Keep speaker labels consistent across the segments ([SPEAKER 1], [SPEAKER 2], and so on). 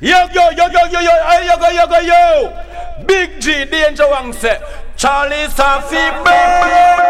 [SPEAKER 1] Yo, yo, yo, yo, yo, yo, hey, yo, go, yo, go, yo. Big G, Danger Wang say, Charlie Safi,
[SPEAKER 2] I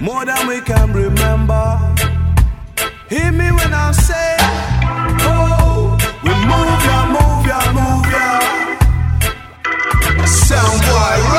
[SPEAKER 3] more than we
[SPEAKER 4] can remember. Hear
[SPEAKER 3] me when I say, Oh, we move ya, move ya, move ya. Sound wide.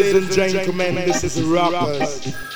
[SPEAKER 3] Ladies and
[SPEAKER 5] gentlemen, this
[SPEAKER 6] is Rockers.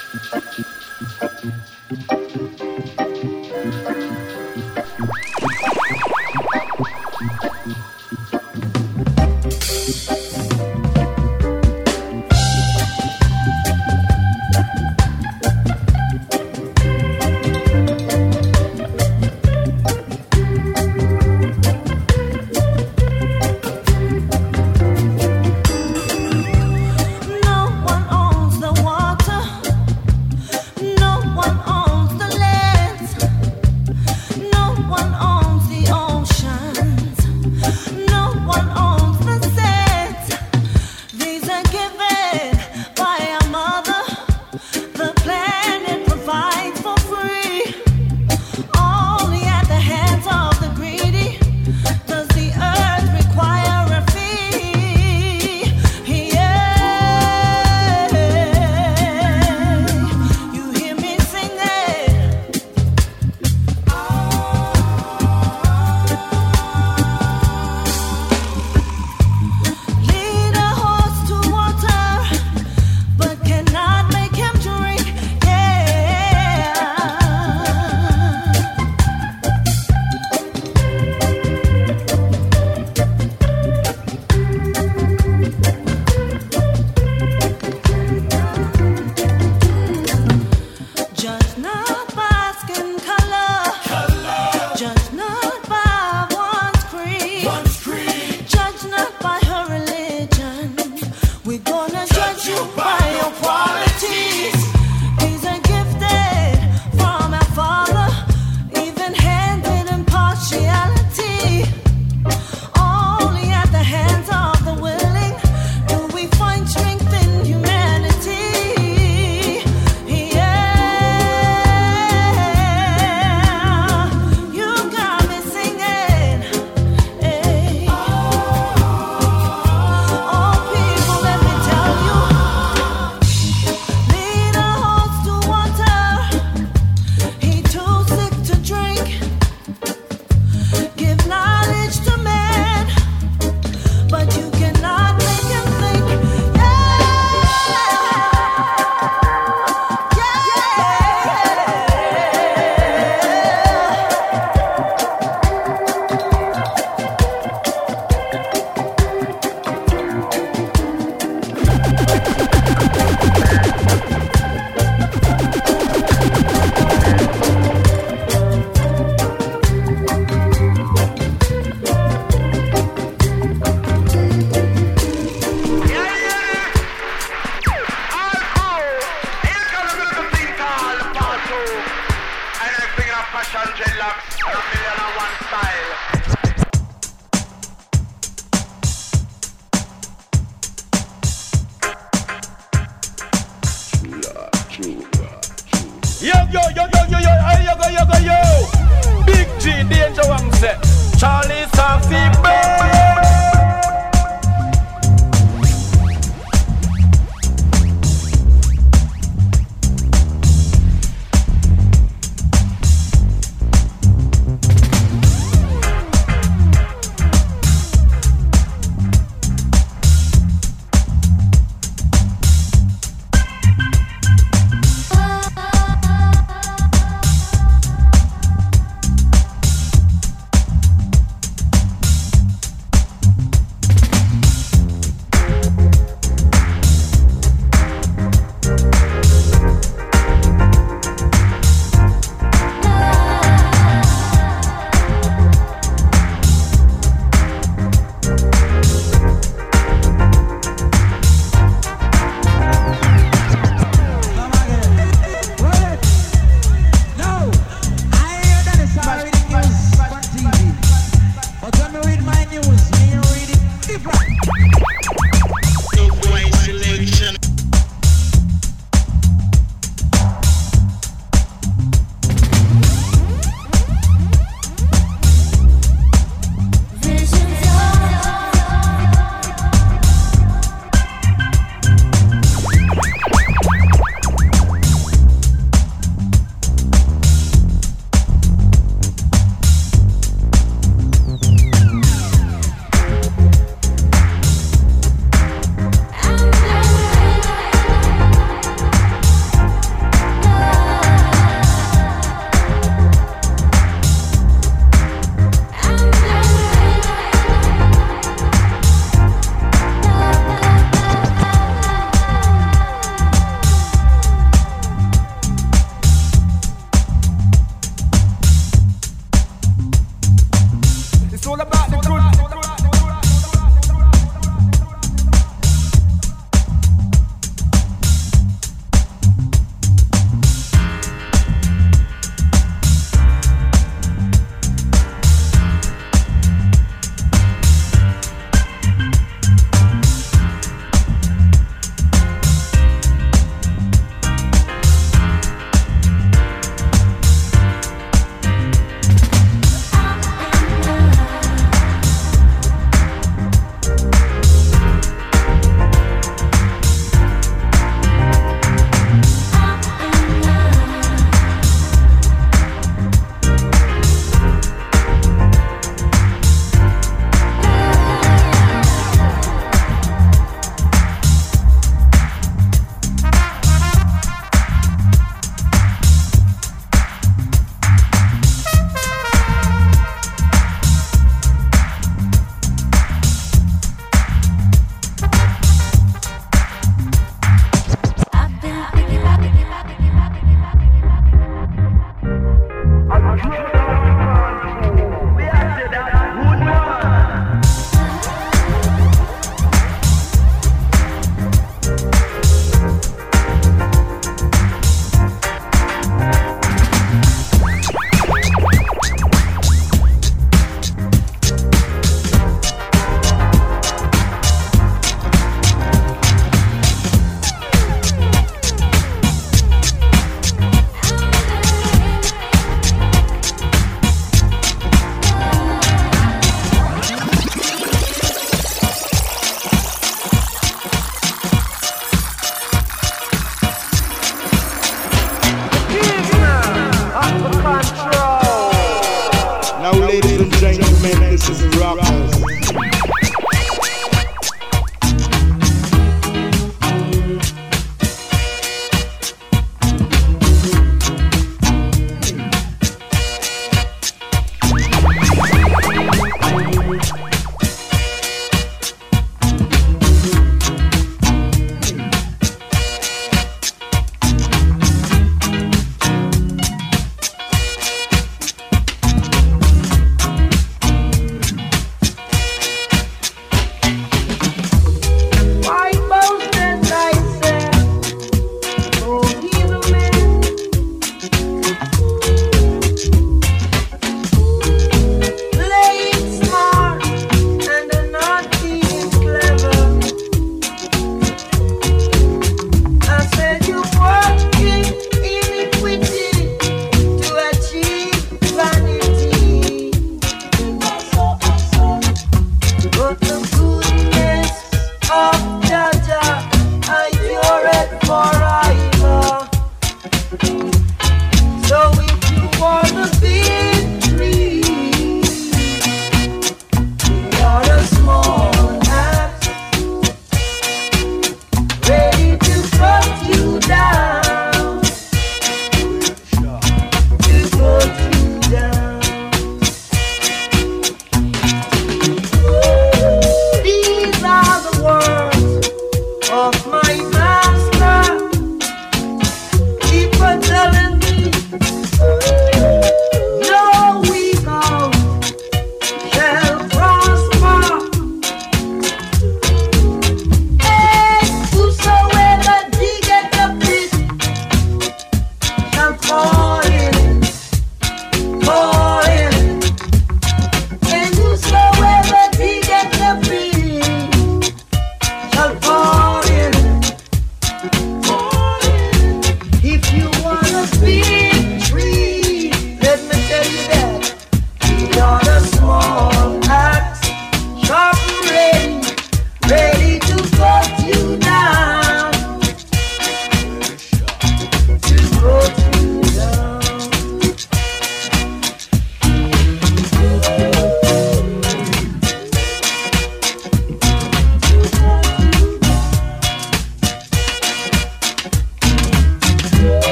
[SPEAKER 6] Charlie
[SPEAKER 7] Sanfi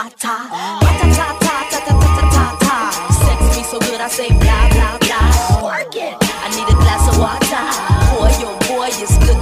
[SPEAKER 7] ta ta. Ba ta ta ta ta ta ta ta ta. Sex me so good I say blah blah blah. Work it. I need a glass of water. Boy, oh boy, is good.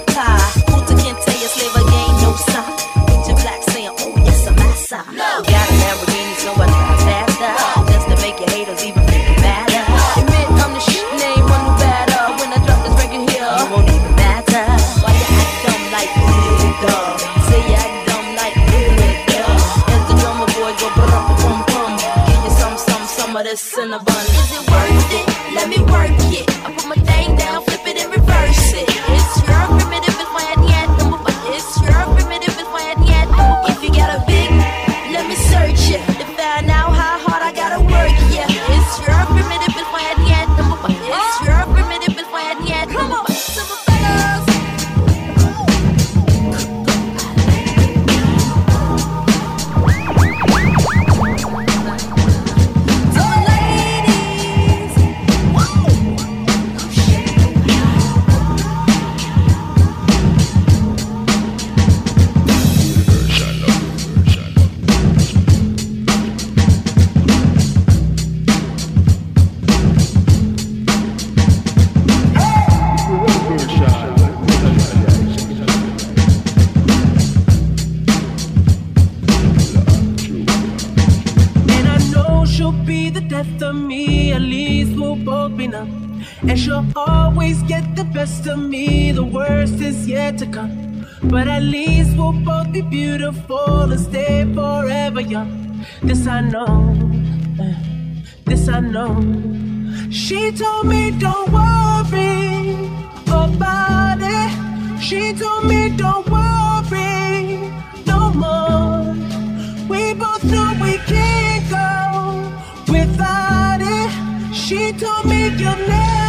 [SPEAKER 7] pie pie. Who can tell us live again, no sign. make your name.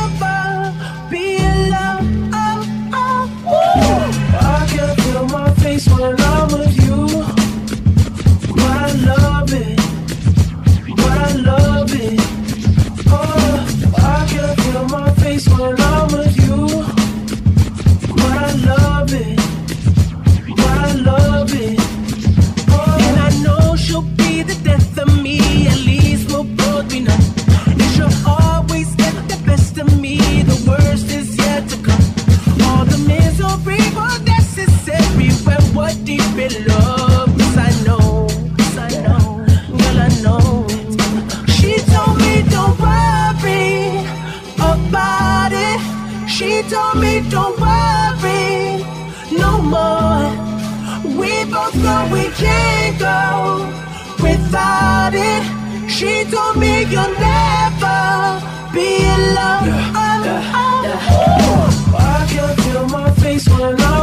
[SPEAKER 8] no, we can't go without it. She told me you'll never be alone.
[SPEAKER 9] Yeah, yeah, yeah. I can feel my face when I.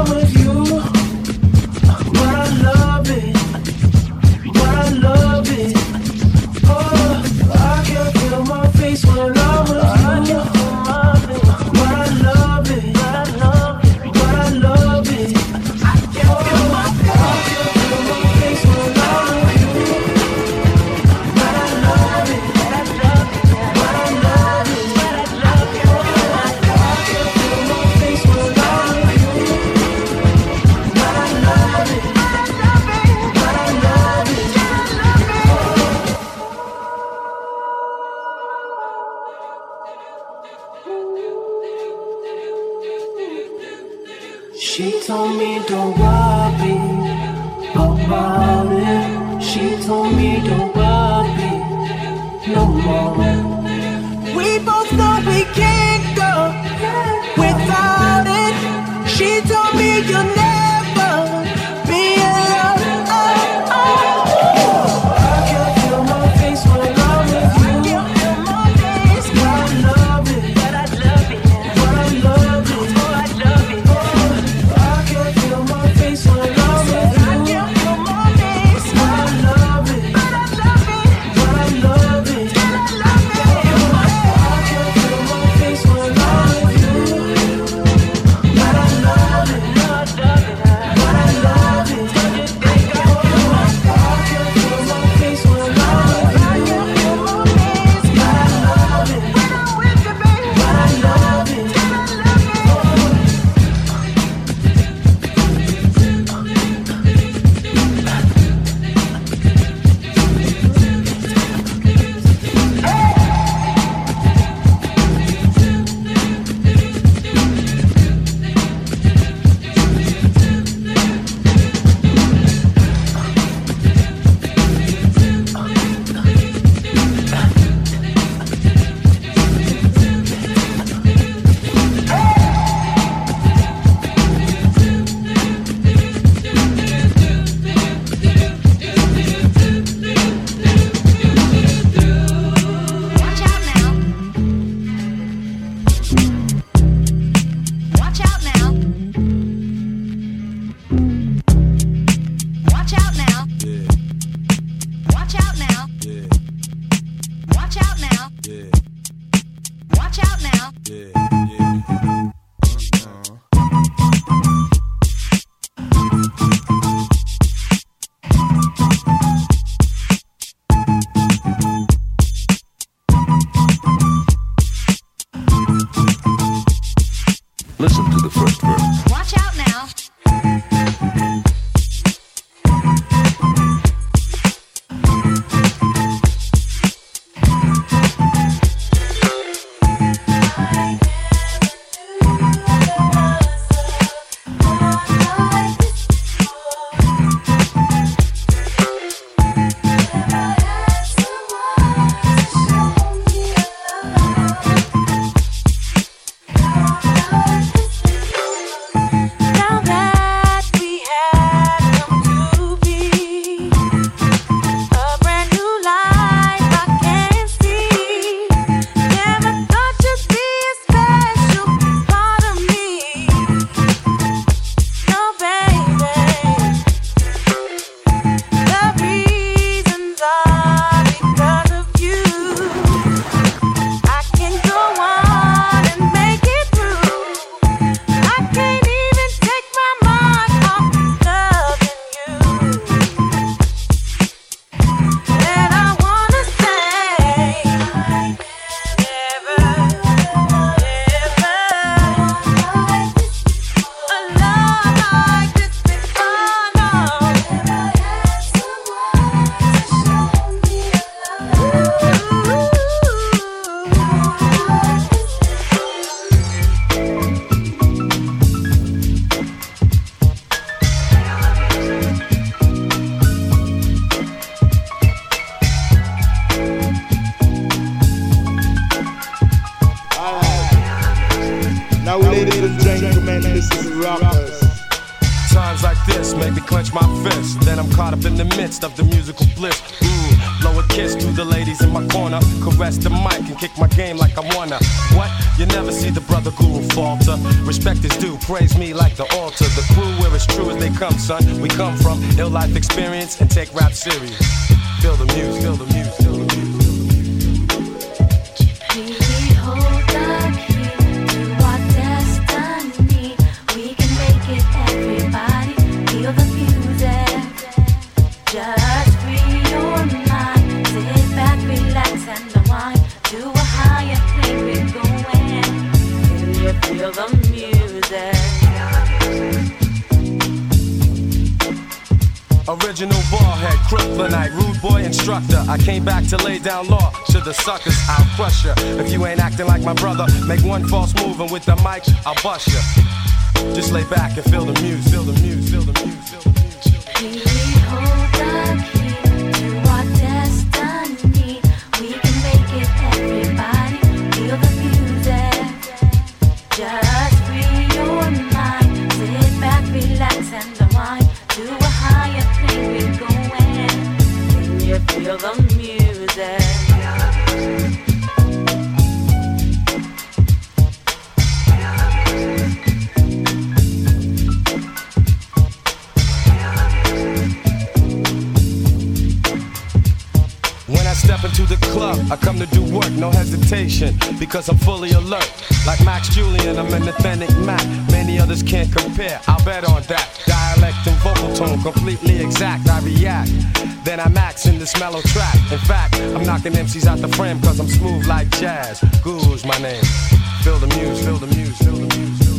[SPEAKER 9] we don't worry no more.
[SPEAKER 8] We both know we can't go without it. She told me
[SPEAKER 10] your name. Now,
[SPEAKER 6] ladies and gentlemen, this is Rockers.
[SPEAKER 11] Times like this make me clench my fist. Then I'm caught up in the midst of the musical bliss. Blow
[SPEAKER 12] a kiss to the ladies in my corner. Caress the mic and kick my game like I wanna. What? You never see the brother guru falter. Respect is due, praise me like the altar. The crew where it's true as they come, son. We come from ill life experience and take rap serious. Feel the music,
[SPEAKER 11] feel the music.
[SPEAKER 12] Original ballhead, kryptonite, rude boy instructor. I came back to lay down law to the suckers. I'll crush ya. If you ain't acting like my brother, make one false move and with the mic, I'll bust ya. Just lay back and feel the music, feel the music, feel the music, feel the music.
[SPEAKER 11] We hold
[SPEAKER 12] I come to do work, no hesitation, because I'm fully alert. Like Max Julien, I'm an authentic Mac. Many others can't compare, I'll bet on that. Dialect and vocal tone, completely exact, I react. Then I max in this mellow track. In fact, I'm knocking MCs out the frame, cause I'm smooth like jazz. Guru's my name. Feel the muse, feel the muse. Feel the muse,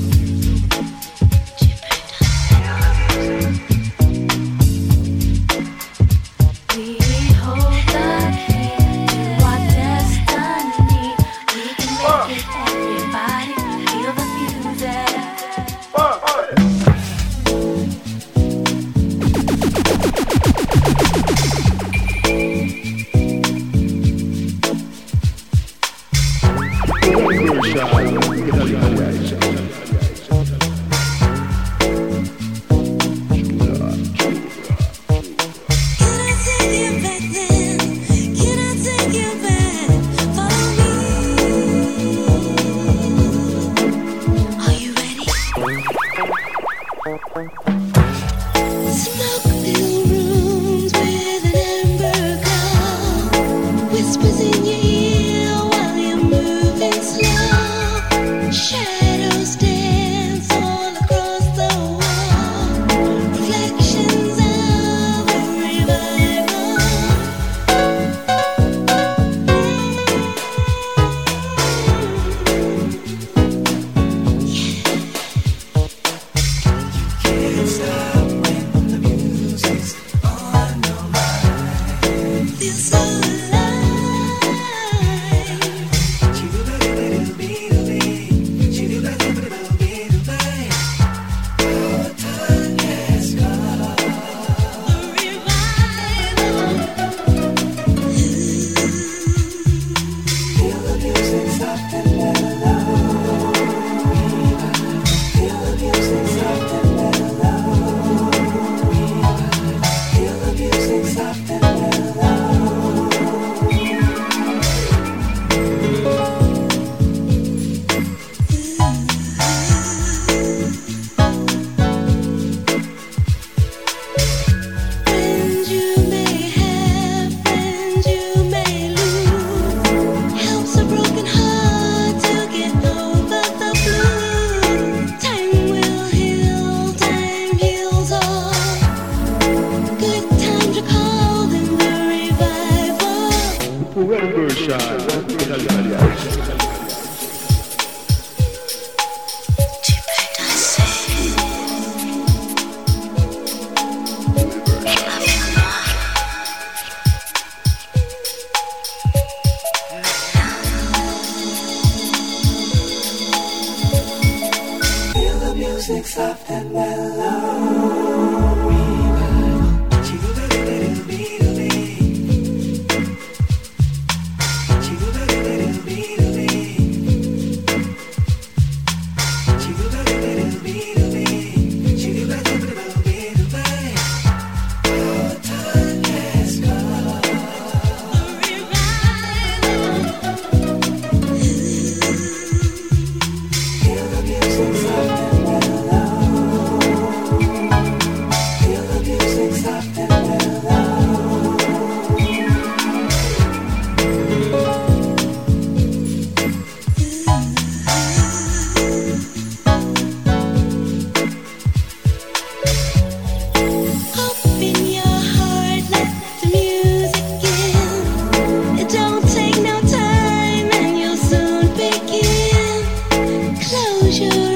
[SPEAKER 13] you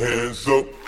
[SPEAKER 14] hands up.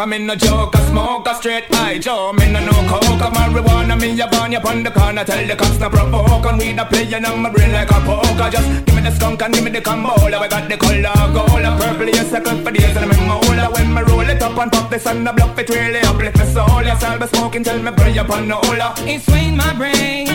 [SPEAKER 15] come
[SPEAKER 16] in a joke, I smoke a straight high Joe, me no no coke, I'm marijuana, me a burn you on the corner Tell the cops no provoke, and we no playing on my brain like a poker. Just give me the skunk and give me the cambola I got the color gold, a purple, yes, I could for days And I'm in when me roll it up and pop this on the bluff It really uplift my soul, yes, I'll be smoking till me pray upon the hola
[SPEAKER 17] It's swing my brain.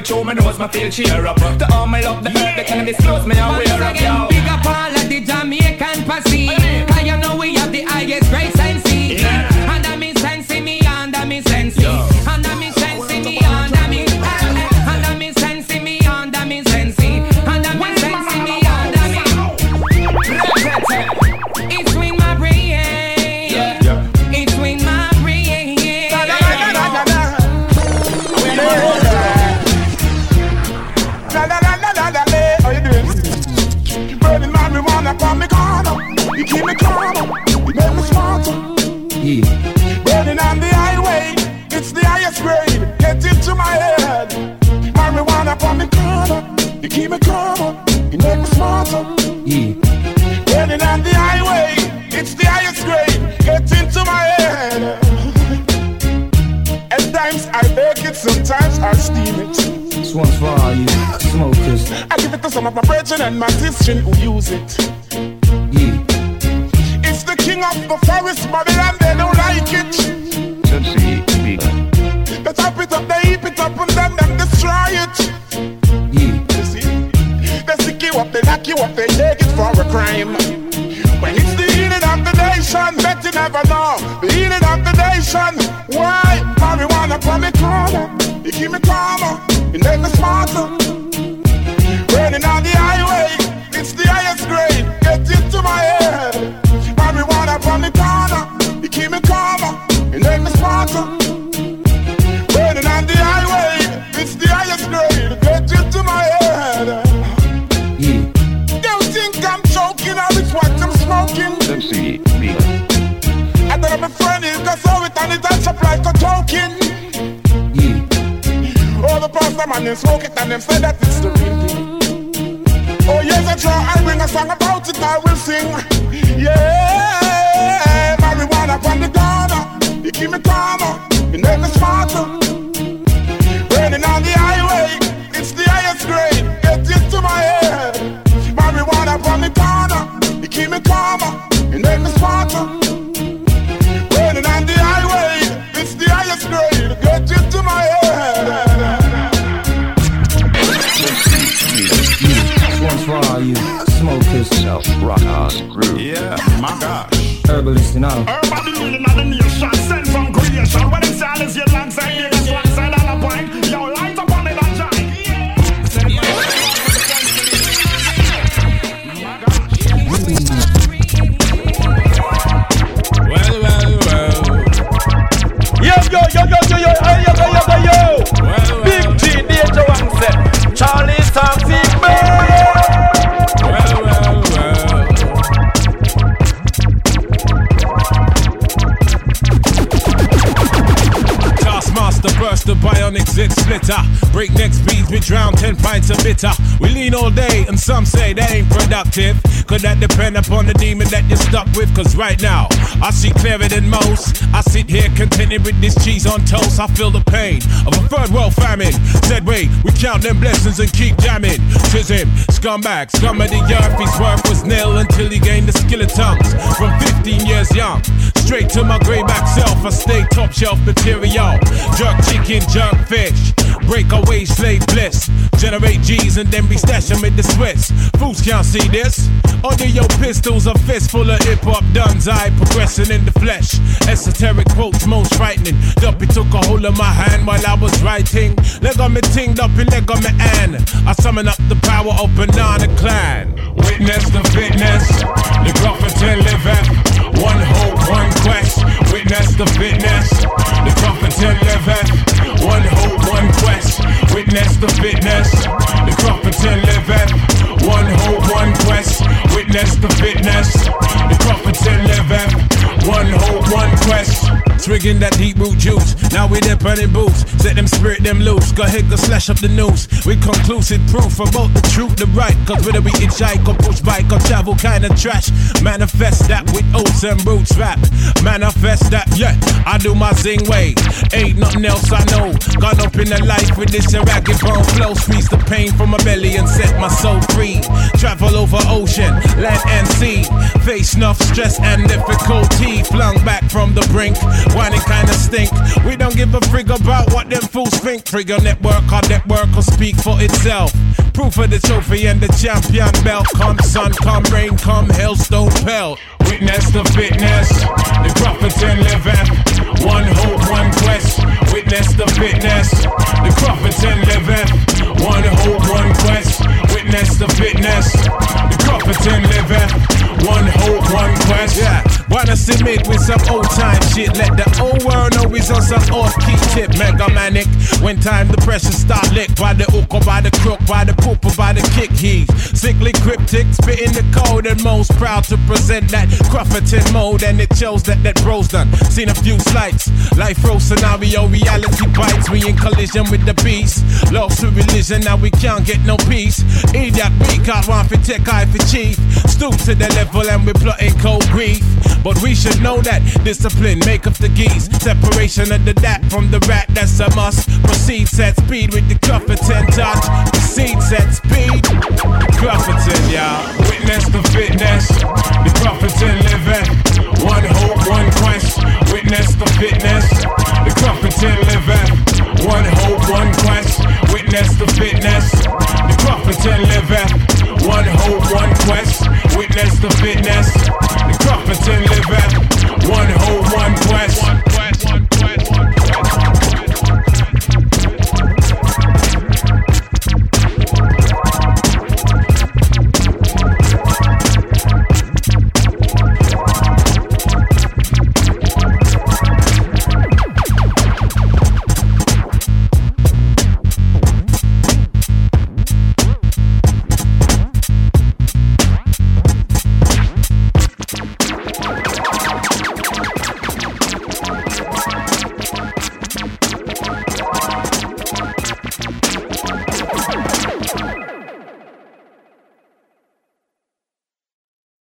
[SPEAKER 17] my
[SPEAKER 16] show, my nose, my feel cheer up. To all my love, the earth, the cannabis close, me
[SPEAKER 17] I
[SPEAKER 16] wear up.
[SPEAKER 17] Big up all
[SPEAKER 15] some of my brethren and my sister who use it. It's the king of the forest, Babylon, they don't like it. They chop it up, they heap it up, and then them destroy it. You see? They stick you up, they knock you up, they take it for a crime. When it's the healing of the nation, bet you never know. The healing of the nation. Why? Marijuana from me corner. You keep me calmer, you make me smarter. A token. All the pastor man, them smoke it and them say that it's the real thing. Oh yes, I try, I bring a song about it, I will sing.
[SPEAKER 18] Drown 10 pints of bitter. We lean all day, and some say that ain't productive. Could that depend upon the demon that you're stuck with? Cause right now, I see clearer than most. I sit here contented with this cheese on toast. I feel the pain of a third world famine. Said, wait, we count them blessings and keep jamming. Tis him, scumbag, scum of the earth. His worth was nil until he gained the skill of tongues. From 15 years young, straight to my grayback self. I stay top shelf material. Jerk chicken, jerk fish. Breakaway slave bliss. Generate G's and then be stashing with the Swiss. Fools can't see this. Under your pistols, a fist full of hip hop duns. I progressing in the flesh. Esoteric quotes, most frightening. Duppy took a hold of my hand while I was writing. Leg on me ting, Duppy, leg on me and I summon up the power of Banana Klan. Witness the fitness, the prophet and live at. One hope, one quest. Witness the fitness, the and live at. One hope, one quest. Witness the fitness, the and live at. One hope, one quest. Witness the fitness, the and live at. One hope, one quest. Swigging that deep root juice. Now we there burning boots. Set them spirit them loose. Go ahead, go slash up the news. With conclusive proof about the truth, the right. Cause whether we hitchhike or push bike or travel kind of trash. Manifest that with oats and roots rap. Manifest that, yeah. I do my zing way. Ain't nothing else I know. Gone up in the life with this ragged bone flow. Squeeze the pain from my belly and set my soul free. Travel over ocean, land and sea. Face enough stress and difficulty. Flung back from the brink. Whining kinda stink. We don't give a frig about what them fools think. Trigger network, our network will speak for itself. Proof of the trophy and the champion belt. Come sun, come rain, come hailstone pelt. Witness the fitness, the prophets and living. One hope, shit. Let the on some off key tip. Mega manic. When time the pressure start lick by the hook by the crook, by the poop or by the kick. He's sickly cryptic, spitting the code and most proud to present that Crufferton mode. And it shows that that bro's done. Seen a few slights. Life row scenario, reality bites. We in collision with the beast. Lost to religion, now we can't get no peace. Idiot, we can't want for tech, eye for chief. Stoop to the level and we plotting cold grief. But we should know that discipline make up the geese. Separation Addition of the dat from the rat, that's a must. Proceeds at speed with the Cufferton touch. Proceeds at speed. Cufferton, y'all. Witness the fitness. The Cufferton living. One hope, one quest. Witness the fitness. The Cufferton living. One hope, one quest. Witness the fitness. The Cufferton living. One hope, one quest. Witness the fitness. The Cufferton living. One hope, one quest.